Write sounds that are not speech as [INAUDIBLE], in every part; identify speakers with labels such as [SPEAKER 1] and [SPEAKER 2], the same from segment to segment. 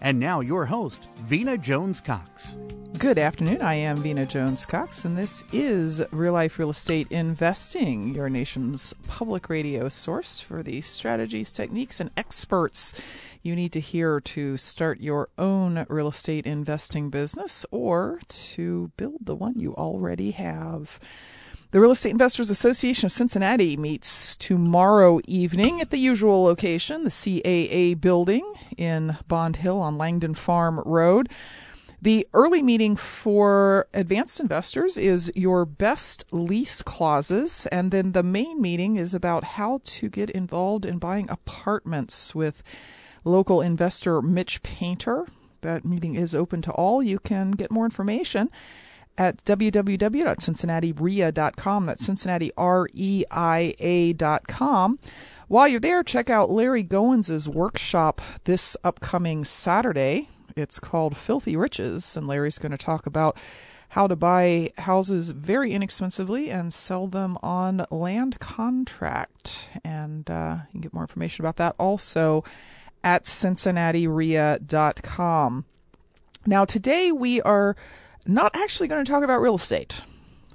[SPEAKER 1] And now, your host, Vena Jones Cox.
[SPEAKER 2] Good afternoon. I am Vena Jones Cox, and this is Real Life Real Estate Investing, your nation's public radio source for the strategies, techniques, and experts you need to hear to start your own real estate investing business or to build the one you already have. The Real Estate Investors Association of Cincinnati meets tomorrow evening at the usual location, the CAA building in Bond Hill on Langdon Farm Road. The early meeting for advanced investors is your best lease clauses, and then the main meeting is about how to get involved in buying apartments with local investor Mitch Painter. That meeting is open to all. You can get more information at www.cincinnatirea.com. That's Cincinnati R-E-I-A.com. While you're there, check out Larry Goins' workshop this upcoming Saturday. It's called Filthy Riches, and Larry's going to talk about how to buy houses very inexpensively and sell them on land contract. And uh, you can get more information about that also at cincinnatirea.com. Now, today we are not actually going to talk about real estate.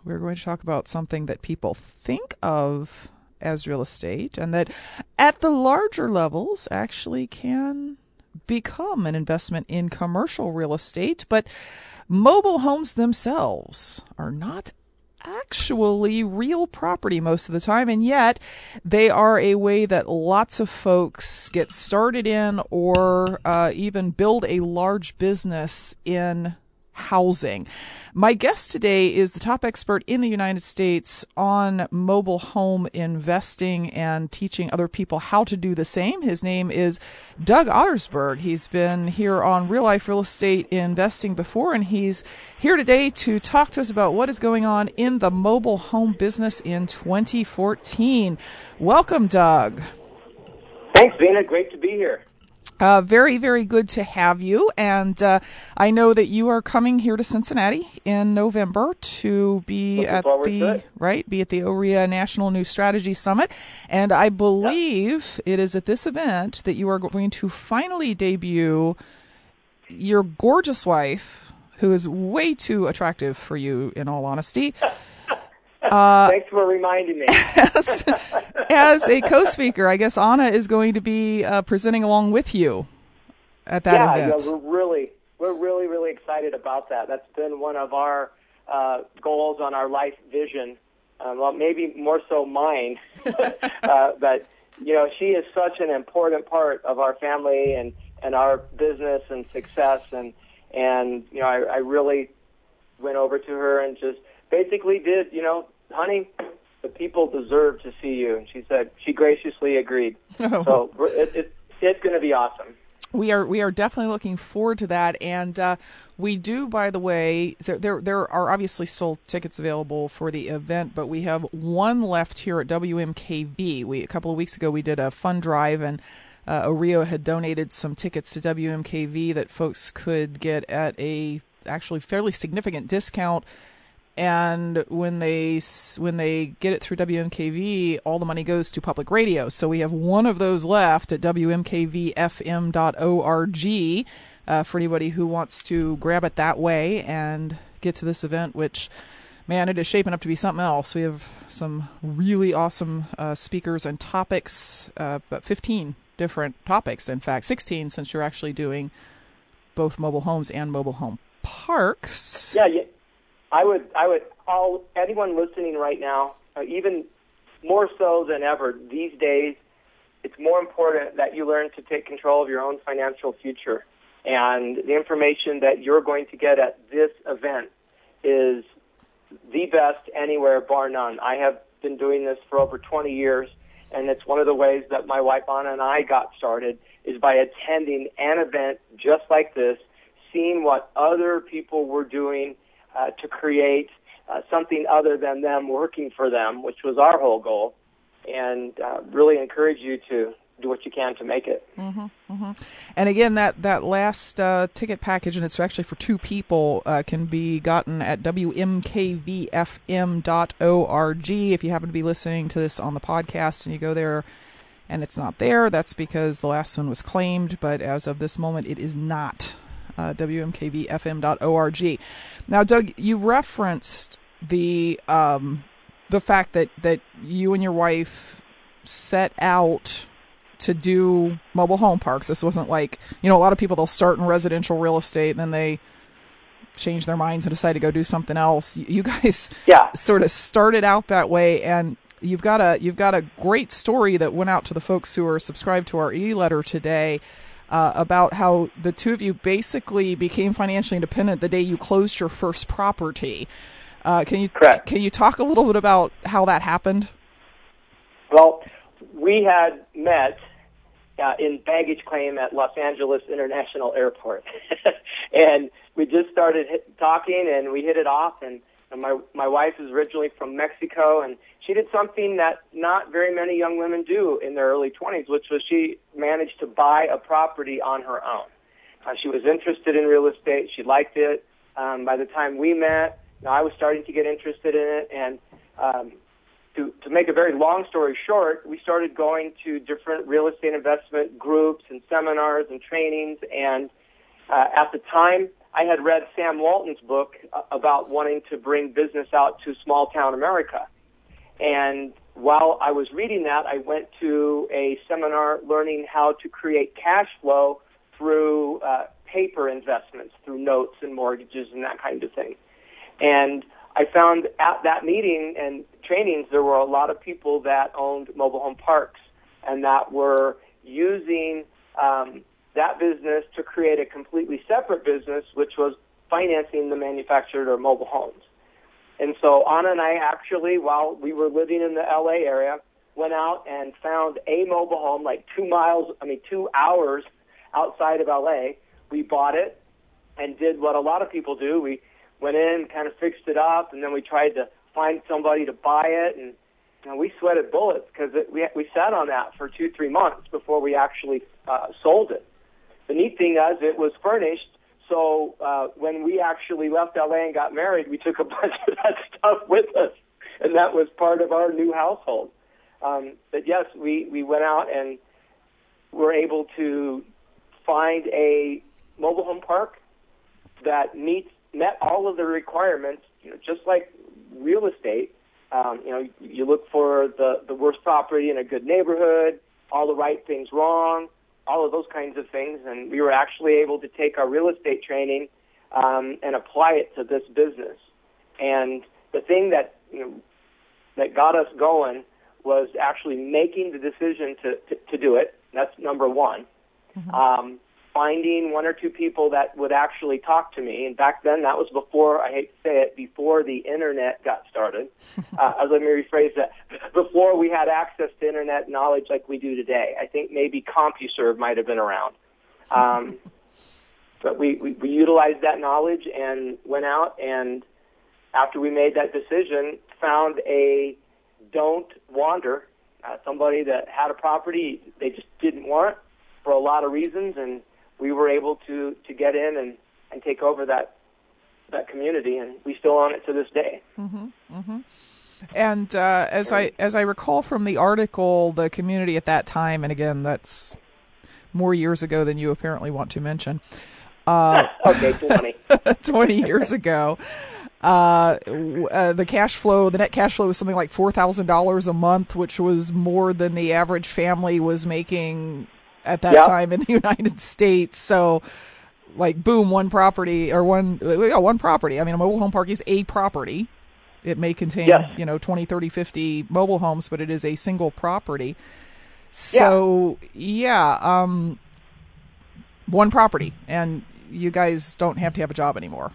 [SPEAKER 2] We're going to talk about something that people think of as real estate and that at the larger levels actually can become an investment in commercial real estate, but mobile homes themselves are not actually real property most of the time, and yet they are a way that lots of folks get started in or uh, even build a large business in housing. My guest today is the top expert in the United States on mobile home investing and teaching other people how to do the same. His name is Doug Ottersberg. He's been here on Real Life Real Estate Investing before, and he's here today to talk to us about what is going on in the mobile home business in 2014. Welcome, Doug.
[SPEAKER 3] Thanks, Vena. Great to be here.
[SPEAKER 2] Uh, very, very good to have you. And uh, I know that you are coming here to Cincinnati in November to be
[SPEAKER 3] Looking
[SPEAKER 2] at the right, be at the OREA National New Strategy Summit. And I believe yep. it is at this event that you are going to finally debut your gorgeous wife, who is way too attractive for you, in all honesty. [LAUGHS]
[SPEAKER 3] Uh, Thanks for reminding me. [LAUGHS]
[SPEAKER 2] as, as, a co-speaker, I guess Anna is going to be uh, presenting along with you at that
[SPEAKER 3] yeah,
[SPEAKER 2] event.
[SPEAKER 3] Yeah, we're really, we're really, really excited about that. That's been one of our uh, goals on our life vision. Um, well, maybe more so mine, [LAUGHS] uh, but you know, she is such an important part of our family and and our business and success. And and you know, I, I really went over to her and just basically did you know honey, the people deserve to see you. And she said she graciously agreed. [LAUGHS] Oh. So it, it, it's going to be awesome.
[SPEAKER 2] We are we are definitely looking forward to that, and uh, we do. By the way, there there are obviously still tickets available for the event, but we have one left here at WMKV. We a couple of weeks ago we did a fun drive, and uh, had donated some tickets to WMKV that folks could get at a actually fairly significant discount and when they when they get it through WMKV, all the money goes to public radio. So we have one of those left at WMKVFM.org uh, for anybody who wants to grab it that way and get to this event, which. Man, it is shaping up to be something else. We have some really awesome uh, speakers and topics, uh, but 15 different topics, in fact, 16 since you're actually doing both mobile homes and mobile home parks.
[SPEAKER 3] Yeah, yeah I would, I would, all anyone listening right now, uh, even more so than ever these days, it's more important that you learn to take control of your own financial future. And the information that you're going to get at this event is the best anywhere, bar none. I have been doing this for over 20 years, and it's one of the ways that my wife Anna and I got started is by attending an event just like this, seeing what other people were doing uh, to create uh, something other than them working for them, which was our whole goal, and uh, really encourage you to do what you can to make it.
[SPEAKER 2] Mm-hmm, mm-hmm. And again, that that last uh, ticket package, and it's actually for two people, uh, can be gotten at wmkvfm.org. If you happen to be listening to this on the podcast and you go there and it's not there, that's because the last one was claimed. But as of this moment, it is not. Uh, wmkvfm.org. Now, Doug, you referenced the um, the fact that that you and your wife set out to do mobile home parks. This wasn't like, you know, a lot of people they'll start in residential real estate and then they change their minds and decide to go do something else. You [LAUGHS] guys
[SPEAKER 3] yeah.
[SPEAKER 2] sort of started out that way and you've got a you've got a great story that went out to the folks who are subscribed to our e-letter today. Uh, about how the two of you basically became financially independent the day you closed your first property. Uh, can you
[SPEAKER 3] Correct.
[SPEAKER 2] can you talk a little bit about how that happened?
[SPEAKER 3] Well, we had met uh, in baggage claim at Los Angeles International Airport, [LAUGHS] and we just started hit, talking, and we hit it off. And, and my my wife is originally from Mexico, and she did something that not very many young women do in their early 20s, which was she managed to buy a property on her own. Uh, she was interested in real estate. She liked it. Um, by the time we met, you know, I was starting to get interested in it, and um, to, to make a very long story short, we started going to different real estate investment groups and seminars and trainings. And uh, at the time, I had read Sam Walton's book uh, about wanting to bring business out to small town America. And while I was reading that, I went to a seminar learning how to create cash flow through uh, paper investments, through notes and mortgages and that kind of thing. And I found at that meeting and trainings there were a lot of people that owned mobile home parks and that were using um, that business to create a completely separate business, which was financing the manufactured or mobile homes. And so Anna and I actually, while we were living in the LA area, went out and found a mobile home like two miles, I mean, two hours outside of LA. We bought it and did what a lot of people do. We went in, kind of fixed it up, and then we tried to find somebody to buy it, and you we sweated bullets because we we sat on that for two three months before we actually uh, sold it. The neat thing is, it was furnished. So uh, when we actually left LA and got married, we took a [LAUGHS] bunch of that stuff with us, and that was part of our new household. Um, but yes, we we went out and were able to find a mobile home park that meets met all of the requirements, you know, just like real estate. Um, you know, you look for the the worst property in a good neighborhood, all the right things wrong, all of those kinds of things, and we were actually able to take our real estate training um, and apply it to this business. And the thing that you know that got us going was actually making the decision to to, to do it. That's number one. Mm-hmm. Um, finding one or two people that would actually talk to me. And back then, that was before, I hate to say it, before the internet got started. [LAUGHS] uh, let me rephrase that. Before we had access to internet knowledge like we do today. I think maybe CompuServe might have been around. Um, [LAUGHS] but we, we, we utilized that knowledge and went out and after we made that decision, found a don't wander, uh, somebody that had a property they just didn't want for a lot of reasons and we were able to to get in and and take over that that community, and we still own it to this day.
[SPEAKER 2] Mm-hmm, mm-hmm. And uh, as I as I recall from the article, the community at that time, and again, that's more years ago than you apparently want to mention.
[SPEAKER 3] Uh, [LAUGHS] okay, twenty. [LAUGHS]
[SPEAKER 2] 20 years [LAUGHS] ago. Uh, uh, the cash flow, the net cash flow was something like four thousand dollars a month, which was more than the average family was making at that
[SPEAKER 3] yep.
[SPEAKER 2] time in the [LAUGHS] United States. So like boom, one property or one yeah, one property. I mean, a mobile home park is a property. It may contain,
[SPEAKER 3] yes.
[SPEAKER 2] you know, 20, 30, 50 mobile homes, but it is a single property. So, yeah, yeah um, one property, and you guys don't have to have a job anymore.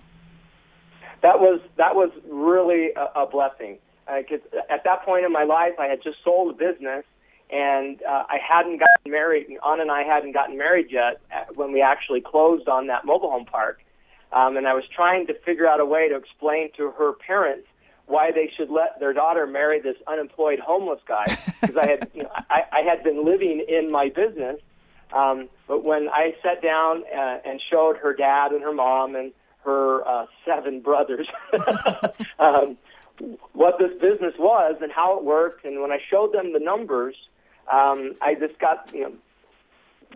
[SPEAKER 3] That was that was really a, a blessing because uh, at that point in my life, I had just sold a business, and uh, I hadn't gotten married. Anna and I hadn't gotten married yet uh, when we actually closed on that mobile home park, um, and I was trying to figure out a way to explain to her parents why they should let their daughter marry this unemployed homeless guy [LAUGHS] because I had you know I, I had been living in my business um, but when I sat down uh, and showed her dad and her mom and her uh, seven [LAUGHS] brothers [LAUGHS] um, what this business was and how it worked, and when I showed them the numbers, um, I just got you know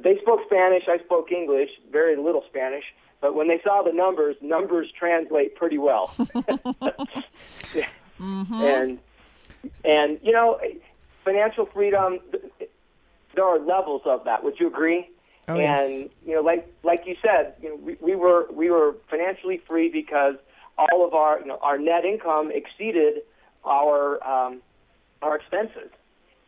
[SPEAKER 3] they spoke Spanish, I spoke English, very little Spanish. But when they saw the numbers, numbers translate pretty well. [LAUGHS]
[SPEAKER 2] mm-hmm.
[SPEAKER 3] And and you know, financial freedom there are levels of that. Would you agree?
[SPEAKER 2] Oh,
[SPEAKER 3] and
[SPEAKER 2] yes.
[SPEAKER 3] you know, like like you said, you know, we, we were we were financially free because all of our you know our net income exceeded our um, our expenses.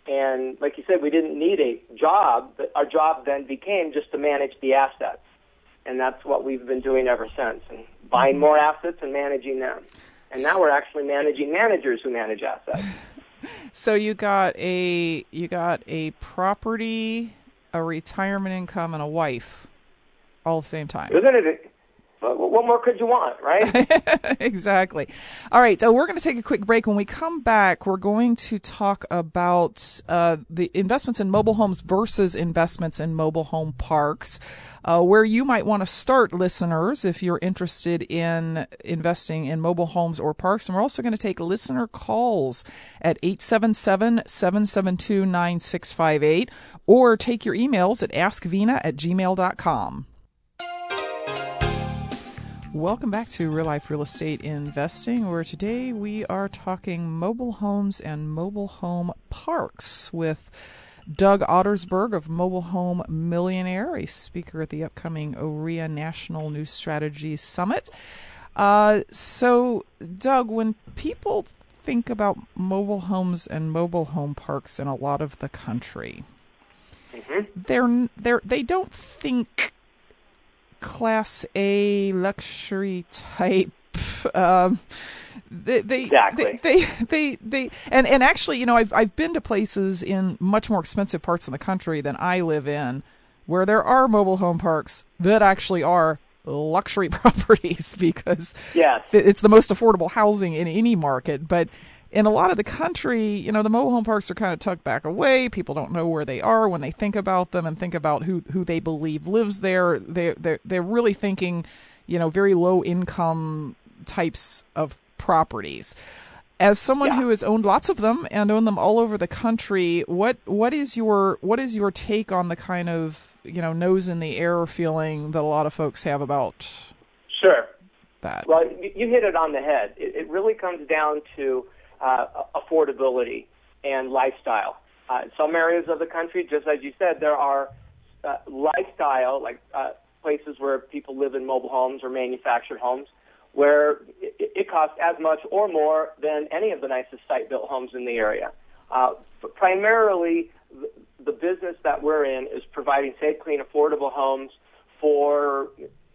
[SPEAKER 3] And like you said, we didn't need a job, but our job then became just to manage the assets. And that's what we've been doing ever since, and buying mm-hmm. more assets and managing them. And now we're actually managing managers who manage assets. [LAUGHS]
[SPEAKER 2] so you got a you got a property, a retirement income, and a wife, all at the same time.
[SPEAKER 3] Isn't it? What more could you want, right? [LAUGHS]
[SPEAKER 2] exactly. All right, so we're going to take a quick break. When we come back, we're going to talk about uh, the investments in mobile homes versus investments in mobile home parks, uh, where you might want to start, listeners, if you're interested in investing in mobile homes or parks. And we're also going to take listener calls at 877 772 9658 or take your emails at askvena at gmail.com. Welcome back to Real Life Real Estate Investing, where today we are talking mobile homes and mobile home parks with Doug Ottersberg of Mobile Home Millionaire, a speaker at the upcoming OREA National New Strategies Summit. Uh, so, Doug, when people think about mobile homes and mobile home parks in a lot of the country,
[SPEAKER 3] mm-hmm.
[SPEAKER 2] they're, they're, they don't think class A luxury type. Um, they, they,
[SPEAKER 3] exactly.
[SPEAKER 2] they, they, they, they, and, and actually, you know, I've, I've been to places in much more expensive parts of the country than I live in where there are mobile home parks that actually are luxury [LAUGHS] properties because
[SPEAKER 3] yes.
[SPEAKER 2] it's the most affordable housing in any market. But in a lot of the country, you know, the mobile home parks are kind of tucked back away. People don't know where they are when they think about them and think about who who they believe lives there. They they they're really thinking, you know, very low income types of properties. As someone
[SPEAKER 3] yeah.
[SPEAKER 2] who has owned lots of them and owned them all over the country, what what is your what is your take on the kind of you know nose in the air feeling that a lot of folks have about
[SPEAKER 3] sure
[SPEAKER 2] that?
[SPEAKER 3] Well, you hit it on the head. It, it really comes down to uh, affordability and lifestyle. Uh, some areas of the country, just as you said, there are uh, lifestyle, like uh, places where people live in mobile homes or manufactured homes, where it, it costs as much or more than any of the nicest site-built homes in the area. Uh, primarily, the, the business that we're in is providing safe, clean, affordable homes for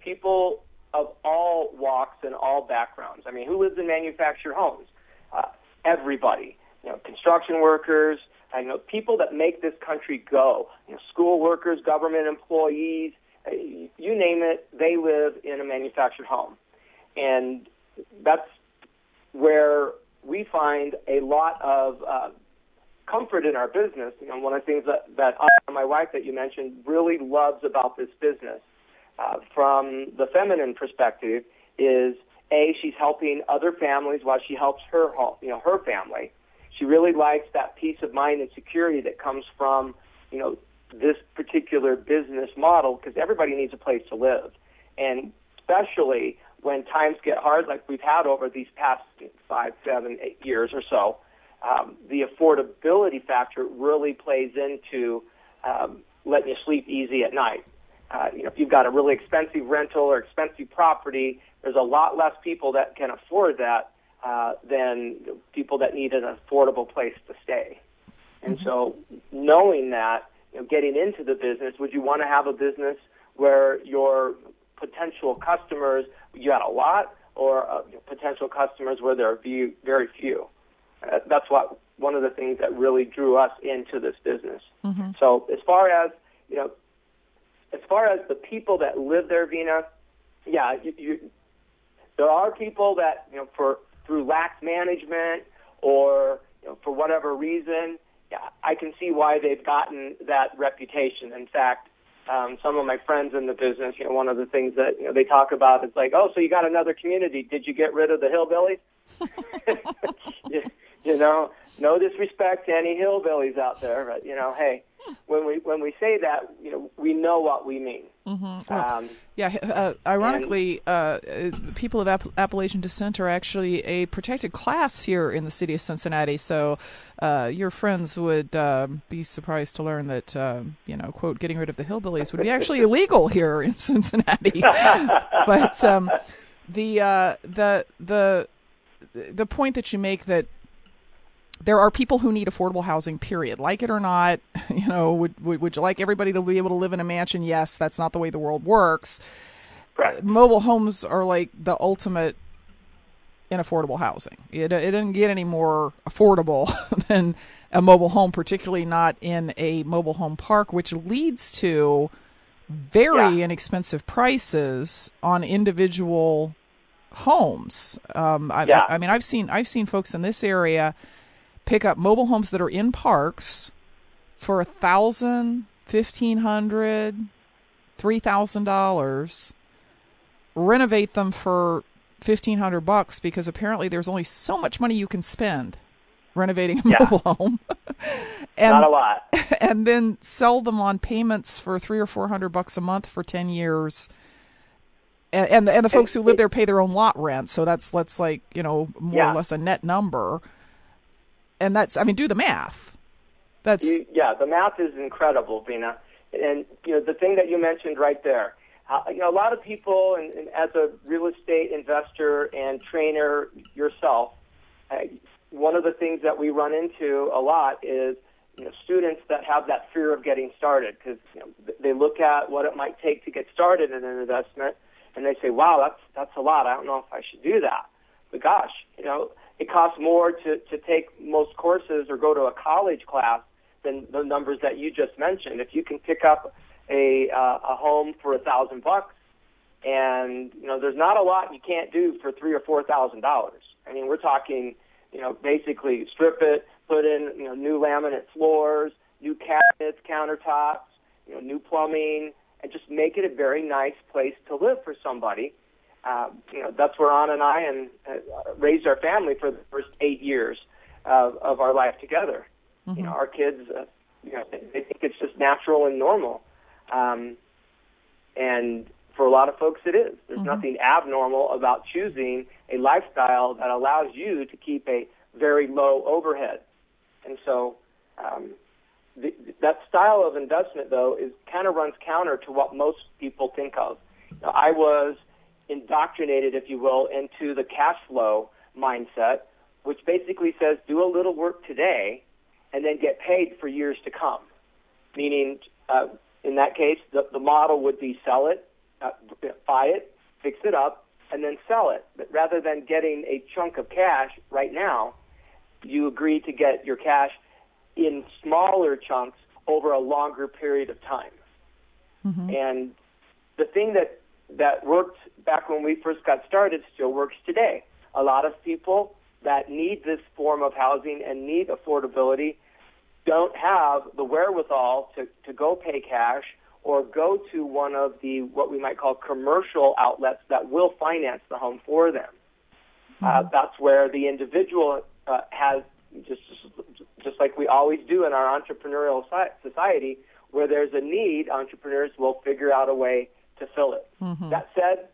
[SPEAKER 3] people of all walks and all backgrounds. I mean, who lives in manufactured homes? Uh, everybody. You know, construction workers, I know people that make this country go. You know, school workers, government employees, uh, you name it, they live in a manufactured home. And that's where we find a lot of uh, comfort in our business. You know, one of the things that, that I, my wife that you mentioned really loves about this business uh, from the feminine perspective is a she's helping other families while she helps her you know her family. She really likes that peace of mind and security that comes from you know this particular business model because everybody needs a place to live. And especially when times get hard like we've had over these past five seven eight years or so um, the affordability factor really plays into um, letting you sleep easy at night uh, you know, if you've got a really expensive rental or expensive property, there's a lot less people that can afford that uh, than people that need an affordable place to stay. And mm-hmm. so, knowing that, you know, getting into the business, would you want to have a business where your potential customers, you had a lot, or uh, potential customers where there are few, very few? Uh, that's what one of the things that really drew us into this business. Mm-hmm. So, as far as you know, as far as the people that live there, Vena, yeah, you, you, there are people that you know for through lax management or you know, for whatever reason, yeah, I can see why they've gotten that reputation. In fact, um, some of my friends in the business, you know, one of the things that you know, they talk about is like, oh, so you got another community? Did you get rid of the hillbillies? you, [LAUGHS] [LAUGHS] you know, no disrespect to any hillbillies out there, but you know, hey, when we when we say that, you know, we know what we mean.
[SPEAKER 2] Mm-hmm. Well, um, yeah. Uh, ironically, and, uh, people of App- Appalachian descent are actually a protected class here in the city of Cincinnati. So, uh, your friends would um, be surprised to learn that um, you know, quote, getting rid of the hillbillies would be actually [LAUGHS] illegal here in Cincinnati. [LAUGHS] but um, the uh, the the the point that you make that there are people who need affordable housing period like it or not [LAUGHS] you know would, would, would you like everybody to be able to live in a mansion yes that's not the way the world works
[SPEAKER 3] right.
[SPEAKER 2] mobile homes are like the ultimate in affordable housing it, it didn't get any more affordable [LAUGHS] than a mobile home particularly not in a mobile home park which leads to very yeah. inexpensive prices on individual homes um, I,
[SPEAKER 3] yeah.
[SPEAKER 2] I, I mean i've seen i've seen folks in this area pick up mobile homes that are in parks for a thousand, fifteen hundred, three thousand dollars, renovate them for fifteen hundred bucks because apparently there's only so much money you can spend renovating a yeah. mobile home. [LAUGHS]
[SPEAKER 3] and, Not a lot. [LAUGHS]
[SPEAKER 2] And then sell them on payments for three or four hundred bucks a month for ten years. And and the, and the folks who live there pay their own lot rent, so that's let's like you know more yeah. or less a net number and that's I mean, do the math. That's
[SPEAKER 3] you, yeah, the math is incredible, Vena. And you know the thing that you mentioned right there. Uh, you know, a lot of people, and, and as a real estate investor and trainer yourself, uh, one of the things that we run into a lot is you know, students that have that fear of getting started because you know, they look at what it might take to get started in an investment and they say, "Wow, that's that's a lot. I don't know if I should do that." But gosh, you know, it costs more to, to take most courses or go to a college class than the numbers that you just mentioned. If you can pick up a uh, a home for a thousand bucks, and you know there's not a lot you can't do for three or four thousand dollars. I mean, we're talking, you know, basically strip it, put in you know new laminate floors, new cabinets, countertops, you know, new plumbing, and just make it a very nice place to live for somebody uh, you know, that's where Anna and I and uh, raised our family for the first eight years of, of our life together. Mm-hmm. You know, our kids, uh, you know, they, they think it's just natural and normal, um, and for a lot of folks, it is. There's mm-hmm. nothing abnormal about choosing a lifestyle that allows you to keep a very low overhead, and so. Um, the, that style of investment, though, is kind of runs counter to what most people think of. Now, I was indoctrinated, if you will, into the cash flow mindset, which basically says do a little work today and then get paid for years to come. Meaning, uh, in that case, the, the model would be sell it, uh, buy it, fix it up, and then sell it. But rather than getting a chunk of cash right now, you agree to get your cash in smaller chunks over a longer period of time. Mm-hmm. And the thing that that worked back when we first got started still works today. A lot of people that need this form of housing and need affordability don't have the wherewithal to, to go pay cash or go to one of the what we might call commercial outlets that will finance the home for them. Uh, mm-hmm. Uh, that's where the individual uh, has just just like we always do in our entrepreneurial society, where there's a need, entrepreneurs will figure out a way to fill it. Mm-hmm. That said,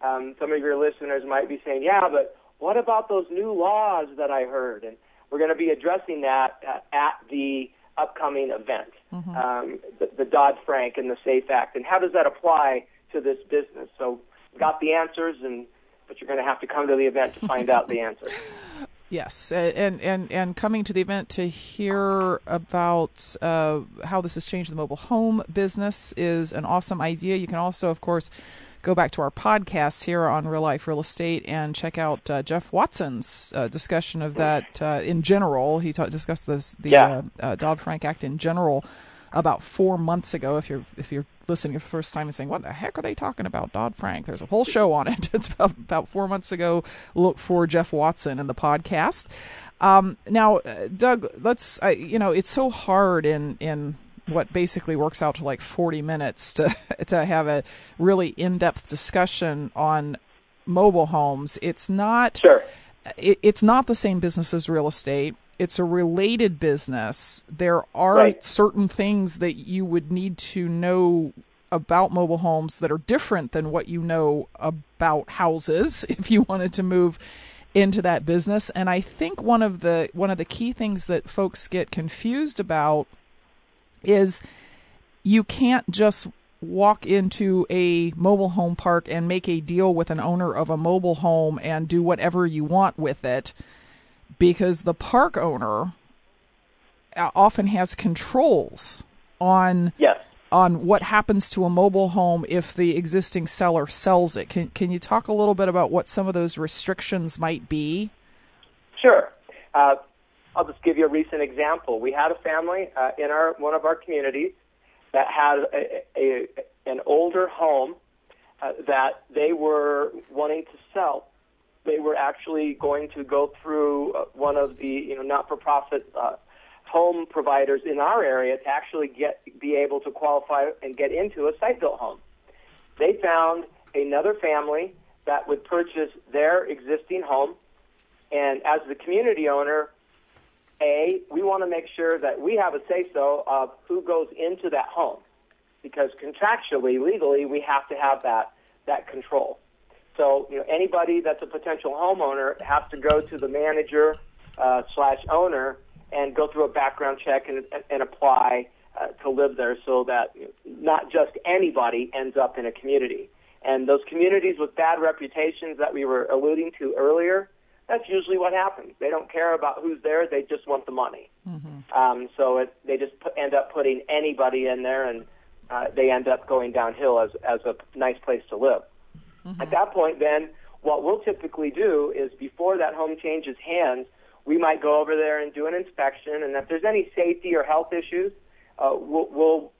[SPEAKER 3] um, some of your listeners might be saying, yeah, but what about those new laws that I heard? And we're going to be addressing that uh, at the upcoming event. Mm-hmm. Um, the, the Dodd Frank and the SAFE Act, and how does that apply to this business? So, got the answers, and but you're going to have to come to the event to find out the answer. [LAUGHS]
[SPEAKER 2] Yes, and and and coming to the event to hear about uh, how this has changed the mobile home business is an awesome idea. You can also, of course, go back to our podcast here on Real Life Real Estate and check out uh, Jeff Watson's uh, discussion of that uh, in general. He ta- discussed this the
[SPEAKER 3] Yeah.
[SPEAKER 2] uh, uh, Dodd Frank Act in general about four months ago. If you're if you're listening for the first time and saying, "What the heck are they talking about Dodd Frank?" There's a whole show on it. [LAUGHS] It's about about four months ago. Look for Jeff Watson in the podcast. Um, now, uh, Doug, let's uh, you know it's so hard in in what basically works out to like 40 minutes to [LAUGHS] to have a really in-depth discussion on mobile homes. It's not
[SPEAKER 3] Sure.
[SPEAKER 2] it, it's not the same business as real estate. It's a related business. There are
[SPEAKER 3] Right.
[SPEAKER 2] certain things that you would need to know about mobile homes that are different than what you know about houses [LAUGHS] if you wanted to move into that business. And I think one of the one of the key things that folks get confused about is you can't just walk into a mobile home park and make a deal with an owner of a mobile home and do whatever you want with it because the park owner uh, often has controls on
[SPEAKER 3] Yes.
[SPEAKER 2] on what happens to a mobile home if the existing seller sells it. Can can you talk a little bit about what some of those restrictions might be?
[SPEAKER 3] Sure. Uh, I'll just give you a recent example. We had a family uh, in our one of our communities that had a, a, an older home uh, that they were wanting to sell. They were actually going to go through uh, one of the you know not-for-profit uh, home providers in our area to actually get be able to qualify and get into a site-built home. They found another family that would purchase their existing home and as the community owner, A, we want to make sure that we have a say so of who goes into that home. Because contractually, legally, we have to have that, that control. So, you know, anybody that's a potential homeowner has to go to the manager uh, slash owner and go through a background check and, and apply uh, to live there so that not just anybody ends up in a community. And those communities with bad reputations that we were alluding to earlier, that's usually what happens. They don't care about who's there; they just want the money. Um, so it, they just put, end up putting anybody in there, and uh, they end up going downhill as as a nice place to live. At that point, then what we'll typically do is before that home changes hands, we might go over there and do an inspection, and if there's any safety or health issues, uh, we'll, we'll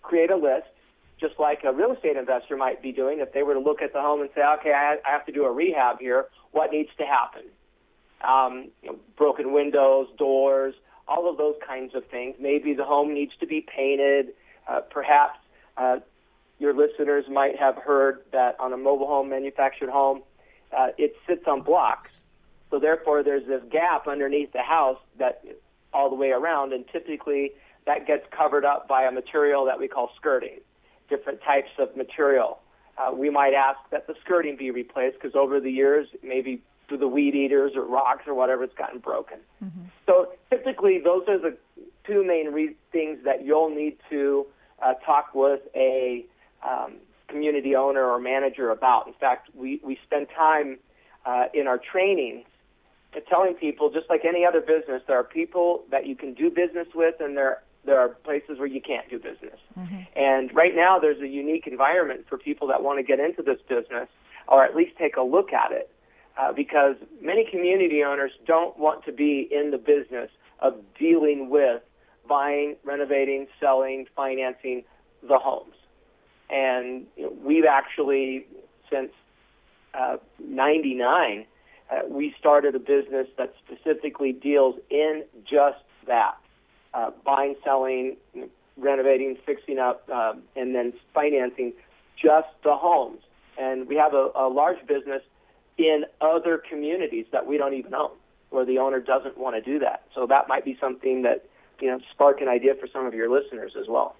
[SPEAKER 3] create a list, just like a real estate investor might be doing if they were to look at the home and say, okay, I, I have to do a rehab here. What needs to happen? Um, you know, broken windows, doors, all of those kinds of things. Maybe the home needs to be painted. Uh, perhaps uh, your listeners might have heard that on a mobile home, manufactured home, uh, it sits on blocks. So therefore, there's this gap underneath the house that all the way around, and typically that gets covered up by a material that we call skirting, different types of material. Uh, we might ask that the skirting be replaced because over the years, maybe through the weed eaters or rocks or whatever, it's gotten broken. So typically, those are the two main re- things that you'll need to uh, talk with a um, community owner or manager about. In fact, we, we spend time uh, in our trainings to telling people, just like any other business, there are people that you can do business with, and there there are places where you can't do business. And right now, there's a unique environment for people that want to get into this business, or at least take a look at it, uh, because many community owners don't want to be in the business of dealing with buying, renovating, selling, financing the homes. And you know, we've actually, since uh, 99, uh, we started a business that specifically deals in just that uh, buying, selling, renovating, fixing up, um, and then financing just the homes. And we have a, a large business in other communities that we don't even own, where the owner doesn't want to do that. So that might be something that you know spark an idea for some of your listeners as well.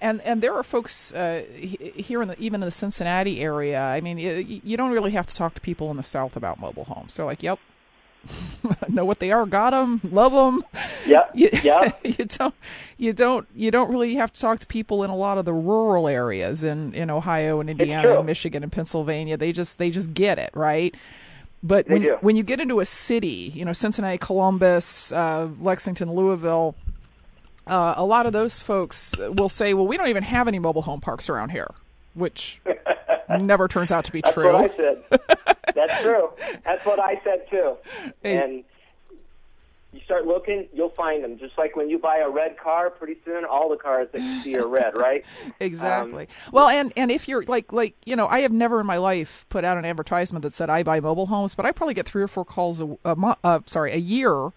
[SPEAKER 2] And and there are folks uh, here in the even in the Cincinnati area. I mean, you, you don't really have to talk to people in the South about mobile homes. They're like, "Yep, [LAUGHS] know what they are, got them, love them."
[SPEAKER 3] Yep. [LAUGHS]
[SPEAKER 2] You,
[SPEAKER 3] Yep. [LAUGHS]
[SPEAKER 2] you don't you don't you don't really have to talk to people in a lot of the rural areas in, in Ohio and Indiana and Michigan and Pennsylvania. They just they just get it, right? But when when you get into a city, you know, Cincinnati, Columbus, uh, Lexington, Louisville, uh, a lot of those folks will say, "Well, we don't even have any mobile home parks around here," which [LAUGHS] never turns out to be
[SPEAKER 3] That's
[SPEAKER 2] true.
[SPEAKER 3] what I said. [LAUGHS] That's true. That's what I said too. And you start looking, you'll find them. Just like when you buy a red car, pretty soon all the cars that you see are red, [LAUGHS] right?
[SPEAKER 2] Exactly. well, and and if you're like like you know, I have never in my life put out an advertisement that said I buy mobile homes, but I probably get three or four calls a, a mo- uh, sorry a year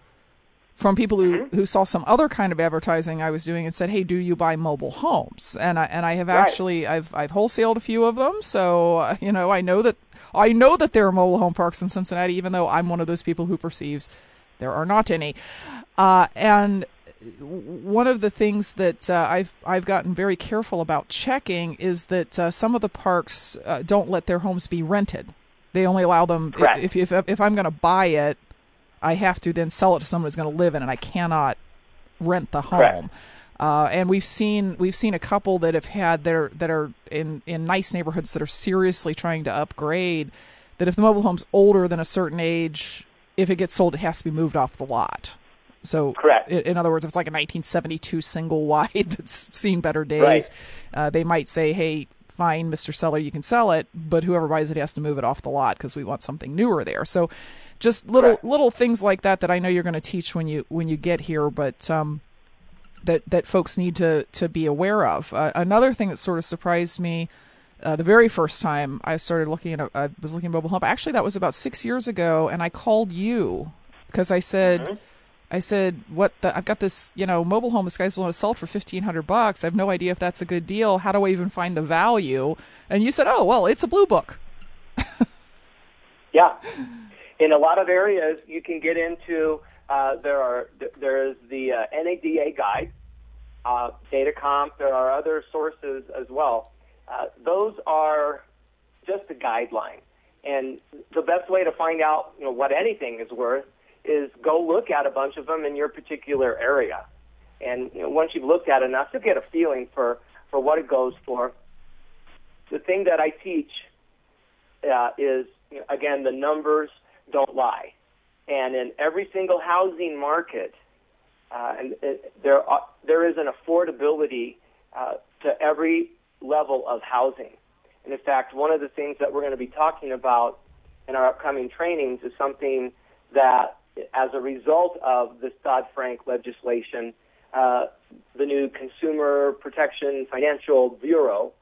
[SPEAKER 2] from people who, who saw some other kind of advertising I was doing and said, "Hey, do you buy mobile homes?" And I and I have
[SPEAKER 3] Right.
[SPEAKER 2] actually I've I've wholesaled a few of them, so uh, you know I know that I know that there are mobile home parks in Cincinnati, even though I'm one of those people who perceives there are not any. Uh, and one of the things that uh, I've I've gotten very careful about checking is that uh, some of the parks uh, don't let their homes be rented. They only allow them
[SPEAKER 3] Correct.
[SPEAKER 2] if if if I'm going to buy it, I have to then sell it to someone who's going to live in it. I cannot rent the home. Uh, and we've seen we've seen a couple that have had that are that are in in nice neighborhoods that are seriously trying to upgrade. That if the mobile home's older than a certain age, if it gets sold, it has to be moved off the lot. So,
[SPEAKER 3] Correct.
[SPEAKER 2] in other words, if it's like a 1972 single wide [LAUGHS] that's seen better days,
[SPEAKER 3] Right.
[SPEAKER 2] uh, they might say, "Hey, fine, Mr. Seller, you can sell it, but whoever buys it has to move it off the lot because we want something newer there." So, just little
[SPEAKER 3] Correct.
[SPEAKER 2] little things like that that I know you're going to teach when you when you get here, but um, that that folks need to to be aware of. Uh, another thing that sort of surprised me. Uh, the very first time I started looking at, a, I was looking at mobile home. Actually, that was about six years ago, and I called you because I said, I said, what the, I've got this, you know, mobile home. This guy's willing to sell it for fifteen hundred bucks. I have no idea if that's a good deal. How do I even find the value? And you said, oh well, it's a blue book.
[SPEAKER 3] Yeah. In a lot of areas, you can get into. Uh, there are there is the uh, NADA guide, uh, Datacomp. There are other sources as well. Uh, those are just a guideline, and the best way to find out you know what anything is worth is go look at a bunch of them in your particular area, and you know, once you've looked at enough, you'll get a feeling for for what it goes for. The thing that I teach uh, is you know, again the numbers don't lie, and in every single housing market, uh, and it, there are, there is an affordability uh, to every level of housing. And in fact, one of the things that we're going to be talking about in our upcoming trainings is something that, as a result of this Dodd Frank legislation, uh, the new Consumer Protection Financial Bureau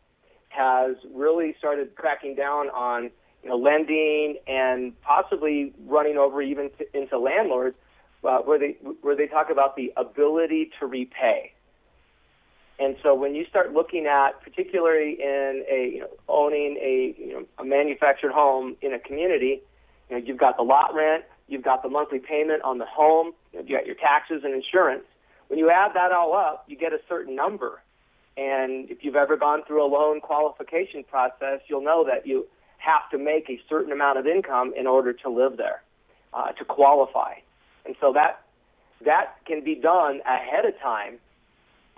[SPEAKER 3] has really started cracking down on you know, lending and possibly running over even to, into landlords, uh, where they where they talk about the ability to repay. And so when you start looking at, particularly in a you know, owning a you know, a manufactured home in a community, you know, you've got the lot rent, you've got the monthly payment on the home, you, know, you got your taxes and insurance. When you add that all up, you get a certain number. And if you've ever gone through a loan qualification process, you'll know that you have to make a certain amount of income in order to live there, uh, to qualify. And so that that can be done ahead of time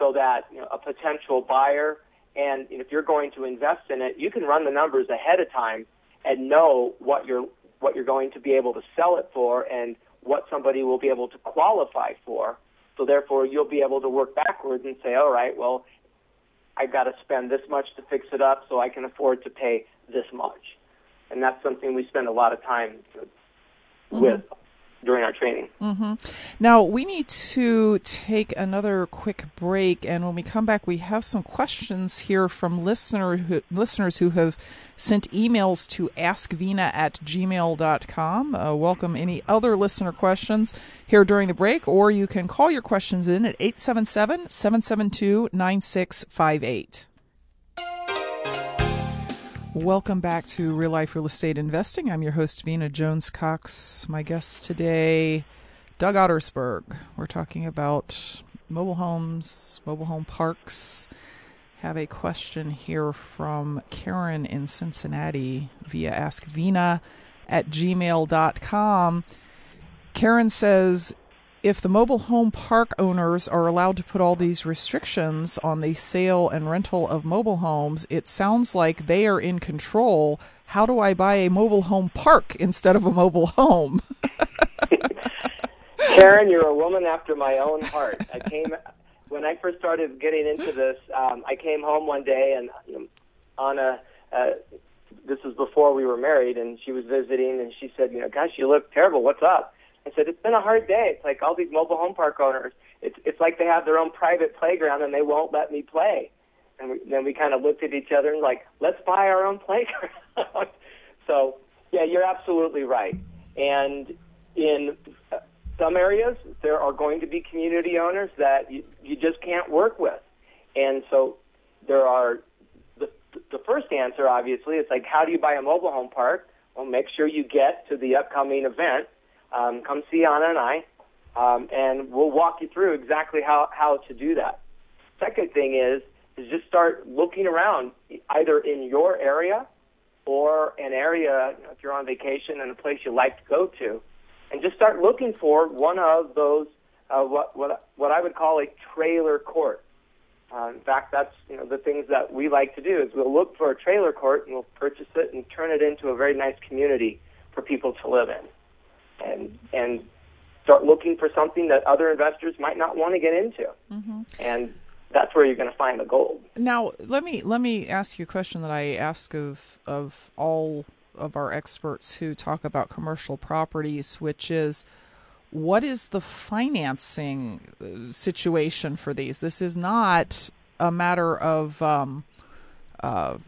[SPEAKER 3] so that you know, a potential buyer and if you're going to invest in it, you can run the numbers ahead of time and know what you're what you're going to be able to sell it for and what somebody will be able to qualify for. So therefore, you'll be able to work backwards and say, all right, well, I've got to spend this much to fix it up, so I can afford to pay this much. And that's something we spend a lot of time mm-hmm. with during our training.
[SPEAKER 2] Now we need to take another quick break, and when we come back, we have some questions here from listener who, listeners who have sent emails to askvena at gmail.com. Uh, welcome any other listener questions here during the break, or you can call your questions in at 877 772 9658. Welcome back to Real Life Real Estate Investing. I'm your host, Vena Jones Cox. My guest today, Doug Ottersberg. We're talking about mobile homes, mobile home parks. Have a question here from Karen in Cincinnati via AskVena at gmail.com. Karen says, if the mobile home park owners are allowed to put all these restrictions on the sale and rental of mobile homes, it sounds like they are in control. How do I buy a mobile home park instead of a mobile home? [LAUGHS]
[SPEAKER 3] Karen, you're a woman after my own heart. I came when I first started getting into this. Um, I came home one day and on a uh, this was before we were married, and she was visiting, and she said, "You know, gosh, you look terrible. What's up?" I said, "It's been a hard day. It's like all these mobile home park owners. It's it's like they have their own private playground, and they won't let me play." And we, then we kind of looked at each other and like, "Let's buy our own [LAUGHS] playground." so, yeah, you're absolutely right. And in uh, some areas, there are going to be community owners that you, you just can't work with, and so there are The, the first answer, obviously, is like, how do you buy a mobile home park? Well, make sure you get to the upcoming event. Um, come see Anna and I, um, and we'll walk you through exactly how, how to do that. Second thing is, is just start looking around, either in your area or an area, you know, if you're on vacation and a place you like to go to, and just start looking for one of those, uh, what, what, what I would call a trailer court. Uh, in fact, that's you know the things that we like to do is we'll look for a trailer court and we'll purchase it and turn it into a very nice community for people to live in, and and start looking for something that other investors might not want to get into, mm-hmm. and that's where you're going to find the gold.
[SPEAKER 2] Now, let me let me ask you a question that I ask of of all of our experts who talk about commercial properties, which is what is the financing uh, situation for these? This is not a matter of, um, uh,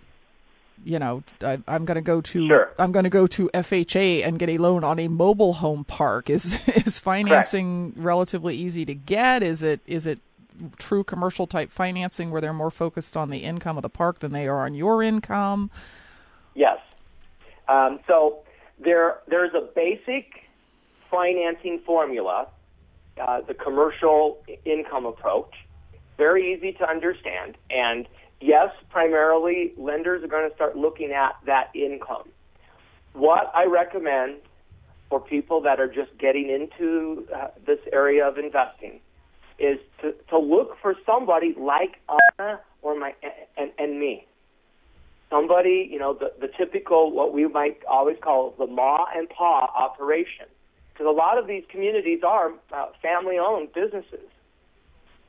[SPEAKER 2] you know, I, am going to go to
[SPEAKER 3] sure.
[SPEAKER 2] I'm going to go to FHA and get a loan on a mobile home park. Is [LAUGHS] is financing
[SPEAKER 3] Correct.
[SPEAKER 2] relatively easy to get? Is it is it true commercial type financing where they're more focused on the income of the park than they are on your income?
[SPEAKER 3] Yes. Um, so there there's a basic financing formula, uh, the commercial income approach, very easy to understand. And yes, primarily lenders are going to start looking at that income. What I recommend for people that are just getting into uh, this area of investing is to, to look for somebody like Anna or my and, and me. Somebody, you know, the, the typical what we might always call the ma and pa operation because a lot of these communities are uh, family-owned businesses,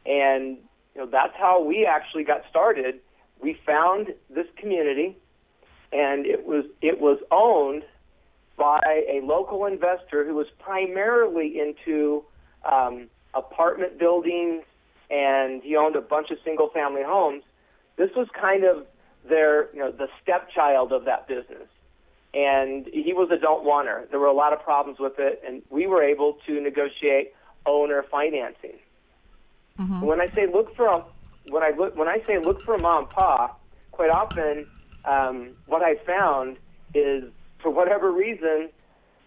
[SPEAKER 3] and you know that's how we actually got started. We found this community, and it was it was owned by a local investor who was primarily into um, apartment buildings, and he owned a bunch of single-family homes. This was kind of their you know the stepchild of that business and he was a don't wanter. There were a lot of problems with it, and we were able to negotiate owner financing. Mm-hmm. When I say look for a when I look when I say look for a mom and pa, quite often um, what I found is for whatever reason,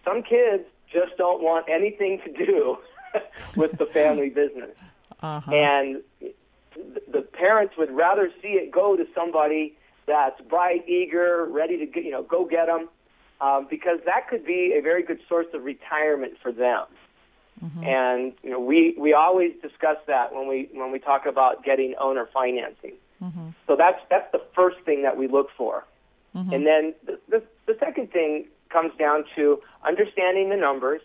[SPEAKER 3] some kids just don't want anything to do [LAUGHS] with the family business, uh-huh. and the parents would rather see it go to somebody that's bright, eager, ready to get, you know go get them um, because that could be a very good source of retirement for them. Mm-hmm. And you know, we we always discuss that when we when we talk about getting owner financing. Mm-hmm. So that's that's the first thing that we look for. Mm-hmm. And then the, the the second thing comes down to understanding the numbers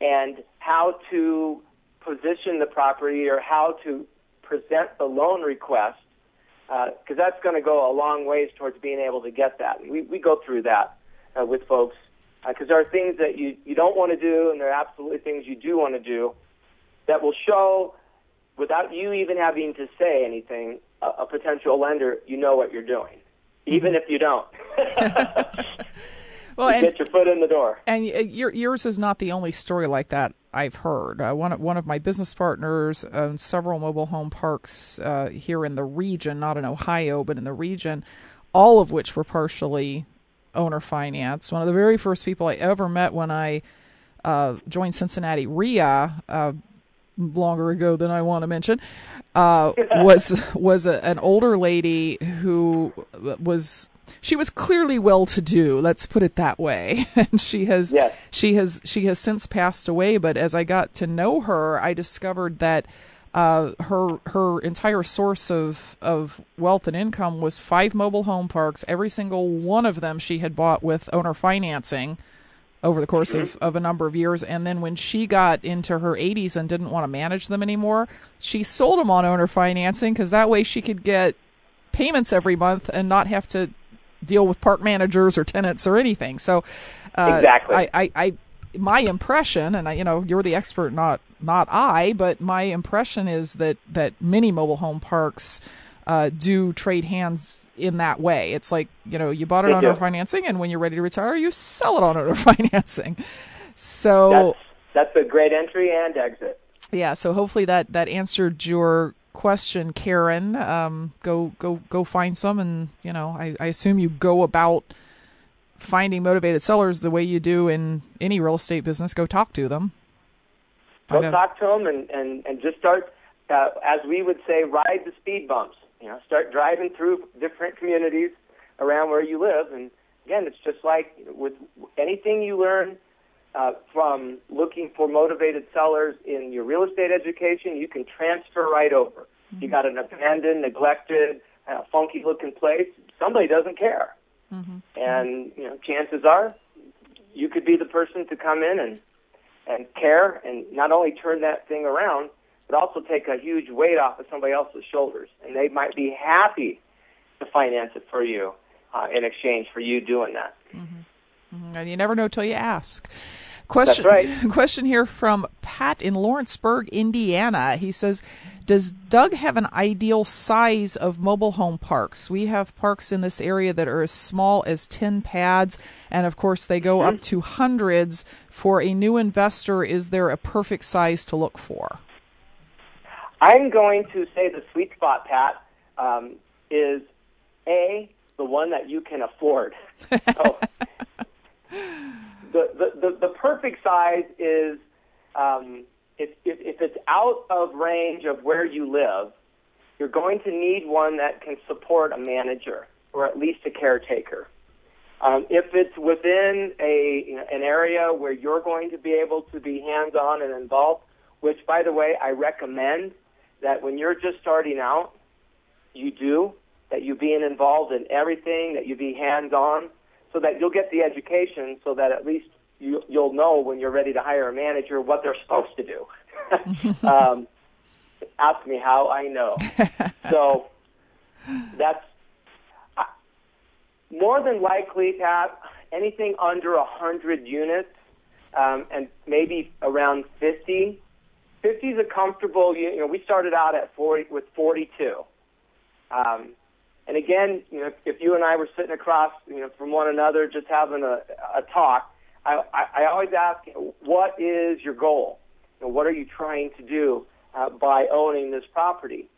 [SPEAKER 3] and how to position the property or how to present the loan request because uh, that's going to go a long ways towards being able to get that. We we go through that uh, with folks because uh, there are things that you, you don't want to do and there are absolutely things you do want to do that will show without you even having to say anything a, a potential lender you know what you're doing even mm-hmm. if you don't [LAUGHS] well you and, get your foot in the door
[SPEAKER 2] and your, yours is not the only story like that I've heard. Uh, one one of my business partners owns several mobile home parks uh, here in the region, not in Ohio, but in the region, all of which were partially owner finance. One of the very first people I ever met when I uh, joined Cincinnati REIA uh, longer ago than I want to mention uh, [LAUGHS] was was a, an older lady who was she was clearly well to do. Let's put it that way. [LAUGHS] and she has
[SPEAKER 3] Yes.
[SPEAKER 2] she has she has since passed away. But as I got to know her, I discovered that uh, her her entire source of of wealth and income was five mobile home parks. Every single one of them she had bought with owner financing over the course of, of a number of years. And then when she got into her 80s and didn't want to manage them anymore, she sold them on owner financing because that way she could get payments every month and not have to deal with park managers or tenants or anything. So, uh,
[SPEAKER 3] Exactly.
[SPEAKER 2] I, I, I, my impression, and I, you know, you're the expert, not not I, but my impression is that that many mobile home parks uh, do trade hands in that way. It's like you know, you bought it
[SPEAKER 3] They
[SPEAKER 2] on
[SPEAKER 3] do.
[SPEAKER 2] financing, and when you're ready to retire, you sell it on owner [LAUGHS] financing. So
[SPEAKER 3] That's that's a great entry and exit.
[SPEAKER 2] yeah, so hopefully that that answered your question, Karen. Um, go go go find some, and you know, I, I assume you go about finding motivated sellers the way you do in any real estate business. Go talk to them.
[SPEAKER 3] Go talk to them and, and, and just start, uh, as we would say, ride the speed bumps. You know, start driving through different communities around where you live. And again, it's just like with anything you learn uh, from looking for motivated sellers in your real estate education, you can transfer right over. You got an abandoned, neglected, uh, funky looking place. Somebody doesn't care. Mm-hmm. And you know, chances are, you could be the person to come in and and care and not only turn that thing around, but also take a huge weight off of somebody else's shoulders. And they might be happy to finance it for you uh, in exchange for you doing that. Mm-hmm. Mm-hmm.
[SPEAKER 2] and you never know till you ask. Question
[SPEAKER 3] right. [LAUGHS]
[SPEAKER 2] question here from Pat in Lawrenceburg, Indiana. He says, "Does Doug have an ideal size of mobile home parks? We have parks in this area that are as small as 10 pads and of course they go up to hundreds. For a new investor, is there a perfect size to look for?"
[SPEAKER 3] I'm going to say the sweet spot, Pat, um, is A, the one that you can afford. [LAUGHS] so, the, the, the, perfect size is um, if, if, if it's out of range of where you live, you're going to need one that can support a manager or at least a caretaker. Um, if it's within a you know, an area where you're going to be able to be hands-on and involved, which, by the way, I recommend that when you're just starting out, you do that you being involved in everything, that you be hands-on, so that you'll get the education, so that at least you, you'll know when you're ready to hire a manager what they're supposed to do. [LAUGHS] um, ask me how I know. [LAUGHS] so that's I- more than likely, Pat. Anything under a hundred units, um, and maybe around fifty. 50 is a comfortable. You know, we started out at 40 with 42. Um, and again, you know, if, if you and I were sitting across, you know, from one another, just having a, a talk, I, I, I always ask, what is your goal? You know, what are you trying to do uh, by owning this property?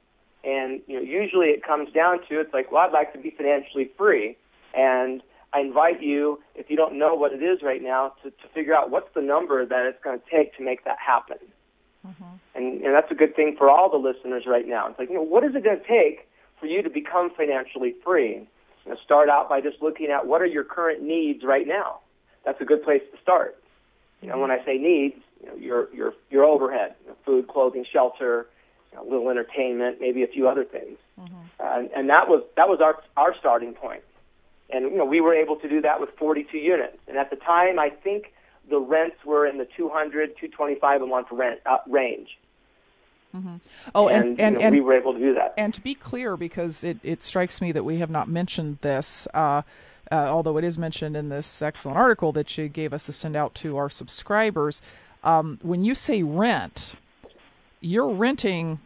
[SPEAKER 3] And you know, usually it comes down to it's like, well, I'd like to be financially free, and I invite you, if you don't know what it is right now, to, to figure out what's the number that it's going to take to make that happen. And, and that's a good thing for all the listeners right now. It's like, you know, what is it going to take for you to become financially free? You know, start out by just looking at what are your current needs right now. That's a good place to start. You know, when I say needs, you know, your your your overhead, you know, food, clothing, shelter, you know, a little entertainment, maybe a few other things. Uh, and, and that was that was our our starting point. And you know, we were able to do that with 42 units. And at the time, I think the rents were in the 200, 225 a month rent uh, range.
[SPEAKER 2] Oh,
[SPEAKER 3] and,
[SPEAKER 2] and and,
[SPEAKER 3] you know,
[SPEAKER 2] and
[SPEAKER 3] we were able to do that.
[SPEAKER 2] And to be clear, because it, it strikes me that we have not mentioned this, uh, uh, although it is mentioned in this excellent article that you gave us to send out to our subscribers. Um, when you say rent, you're renting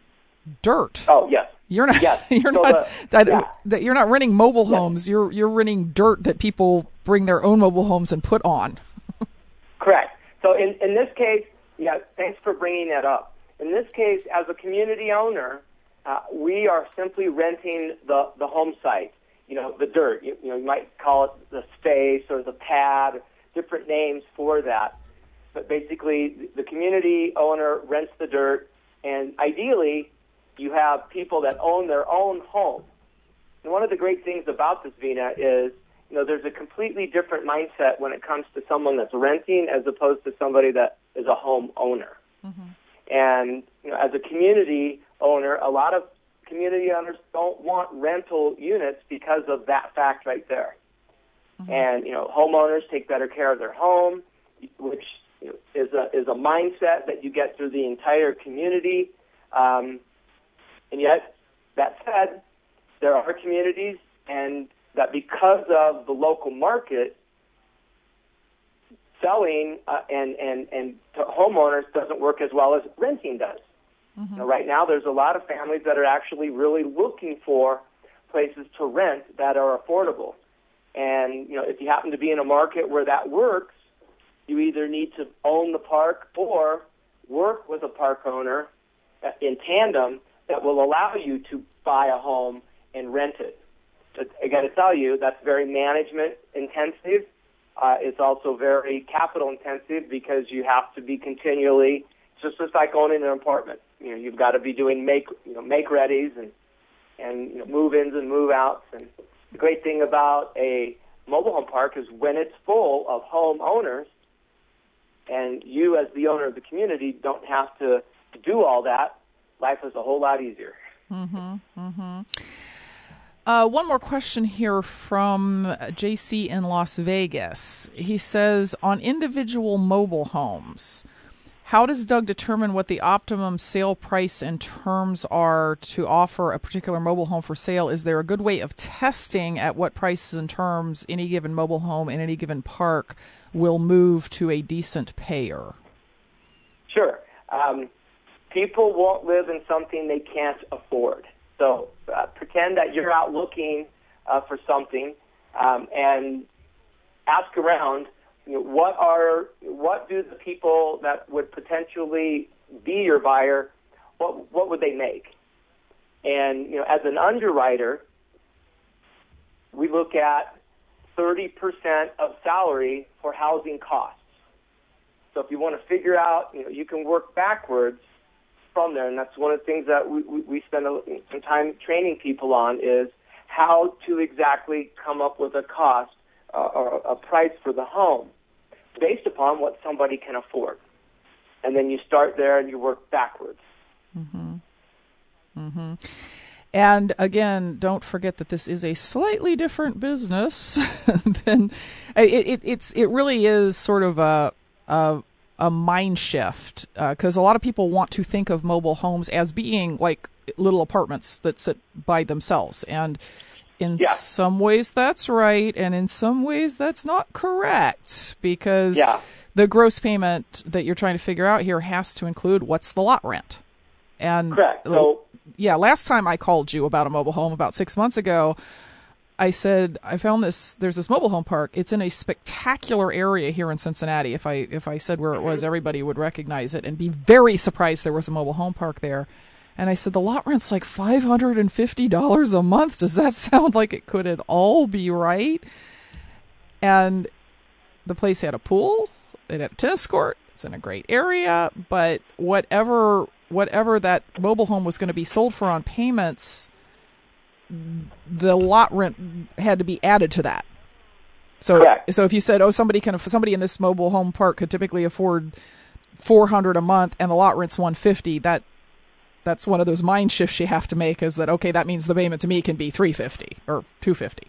[SPEAKER 2] dirt.
[SPEAKER 3] Oh yes,
[SPEAKER 2] You're not.
[SPEAKER 3] Yes. [LAUGHS]
[SPEAKER 2] You're
[SPEAKER 3] So
[SPEAKER 2] not.
[SPEAKER 3] the-
[SPEAKER 2] that,
[SPEAKER 3] yeah.
[SPEAKER 2] that you're not renting mobile homes. You're you're renting dirt that people bring their own mobile homes and put on. [LAUGHS]
[SPEAKER 3] correct. So in in this case, yeah, thanks for bringing that up. In this case, as a community owner, uh, we are simply renting the the home site. You know, the dirt. You, you know, you might call it the space or the pad, different names for that. But basically, the community owner rents the dirt, and ideally, you have people that own their own home. And one of the great things about this, Vena, is you know there's a completely different mindset when it comes to someone that's renting as opposed to somebody that is a home owner. Mm-hmm. And you know, as a community owner, a lot of community owners don't want rental units because of that fact right there. Mm-hmm. And you know, homeowners take better care of their home, which you know, is a is a mindset that you get through the entire community. Um, and yet, that said, there are communities, and that because of the local market, selling uh, and and and to homeowners doesn't work as well as renting does. Mm-hmm. You know, right now, there's a lot of families that are actually really looking for places to rent that are affordable. And you know, if you happen to be in a market where that works, you either need to own the park or work with a park owner uh, in tandem that will allow you to buy a home and rent it. But I got to tell you, that's very management intensive. Uh, it's also very capital intensive because you have to be continually. Just like owning an apartment. You know, you've got to be doing make you know make readies and and you know, move ins and move outs. And the great thing about a mobile home park is when it's full of home owners, and you as the owner of the community don't have to, do all that. Life is a whole lot easier.
[SPEAKER 2] Mm-hmm. Mm-hmm. Uh, one more question here from JC in Las Vegas. He says on individual mobile homes, how does Doug determine what the optimum sale price and terms are to offer a particular mobile home for sale? Is there a good way of testing at what prices and terms any given mobile home in any given park will move to a decent payer?
[SPEAKER 3] Sure. Um, people won't live in something they can't afford. So uh, pretend that you're out looking uh, for something um, and ask around. You know, what are what do the people that would potentially be your buyer? What what would they make? And you know, as an underwriter, we look at 30% of salary for housing costs. So if you want to figure out, you know, you can work backwards from there, and that's one of the things that we, we spend some time training people on is how to exactly come up with a cost uh, or a price for the home based upon what somebody can afford. And then you start there and you work backwards.
[SPEAKER 2] Mm-hmm. Mm-hmm. And again, don't forget that this is a slightly different business [LAUGHS] than it, it, it's. It really is sort of a, a a mind shift because uh, a lot of people want to think of mobile homes as being like little apartments that sit by themselves and in yeah. some ways that's right and in some ways that's not correct because
[SPEAKER 3] yeah.
[SPEAKER 2] the gross payment that you're trying to figure out here has to include what's the lot rent and
[SPEAKER 3] correct so
[SPEAKER 2] yeah last time i called you about a mobile home about six months ago I said I found this. There's this mobile home park. It's in a spectacular area here in Cincinnati. If I if I said where it was, mm-hmm. everybody would recognize it and be very surprised there was a mobile home park there. And I said the lot rent's like five hundred and fifty dollars a month. Does that [LAUGHS] sound like it could at all be right? And the place had a pool. It had a tennis court. It's in a great area. But whatever whatever that mobile home was going to be sold for on payments the lot rent had to be added to that. So,
[SPEAKER 3] Correct.
[SPEAKER 2] so if you said, "Oh, somebody can somebody in this mobile home park could typically afford four hundred a month, and the lot rent's one fifty, that that's one of those mind shifts you have to make. Is that okay? That means the payment to me can be three fifty or two fifty,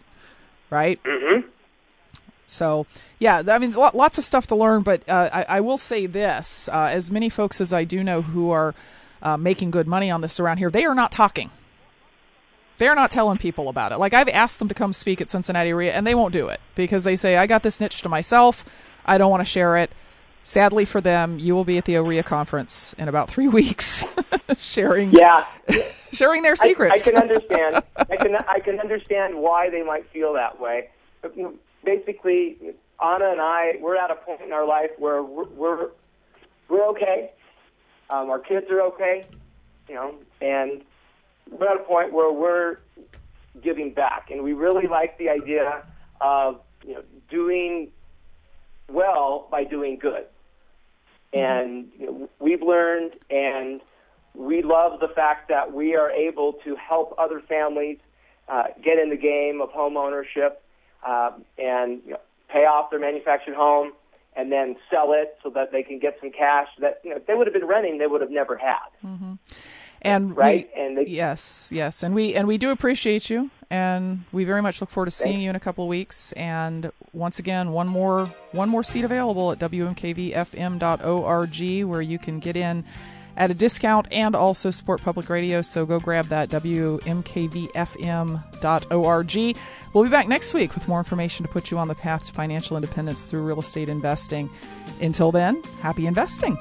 [SPEAKER 2] right?
[SPEAKER 3] Mm-hmm.
[SPEAKER 2] So, yeah, I mean, lots of stuff to learn. But uh, I, I, will say this: uh, as many folks as I do know who are uh, making good money on this around here, they are not talking. They're not telling people about it. Like I've asked them to come speak at Cincinnati REIA, and they won't do it because they say I got this niche to myself. I don't want to share it. Sadly for them, you will be at the OREA conference in about three [LAUGHS] weeks, [LAUGHS] sharing
[SPEAKER 3] yeah [LAUGHS]
[SPEAKER 2] sharing their secrets.
[SPEAKER 3] I, I, can understand. I can I can understand why they might feel that way. But, you know, basically, Anna and I we're at a point in our life where we're we're, we're okay. Um, our kids are okay, you know, and we're at a point where we're giving back, and we really like the idea of you know doing well by doing good. Mm-hmm. And you know, we've learned, and we love the fact that we are able to help other families uh, get in the game of home ownership uh, and you know, pay off their manufactured home and then sell it so that they can get some cash that you know if they would have been renting they would have never had.
[SPEAKER 2] Mm-hmm. And
[SPEAKER 3] right,
[SPEAKER 2] we,
[SPEAKER 3] and they,
[SPEAKER 2] yes, yes, and we and we do appreciate you, and we very much look forward to seeing you in a couple of weeks. And once again, one more one more seat available at wmkvfm.org, where you can get in at a discount and also support public radio. So go grab that wmkvfm.org. We'll be back next week with more information to put you on the path to financial independence through real estate investing. Until then, happy investing.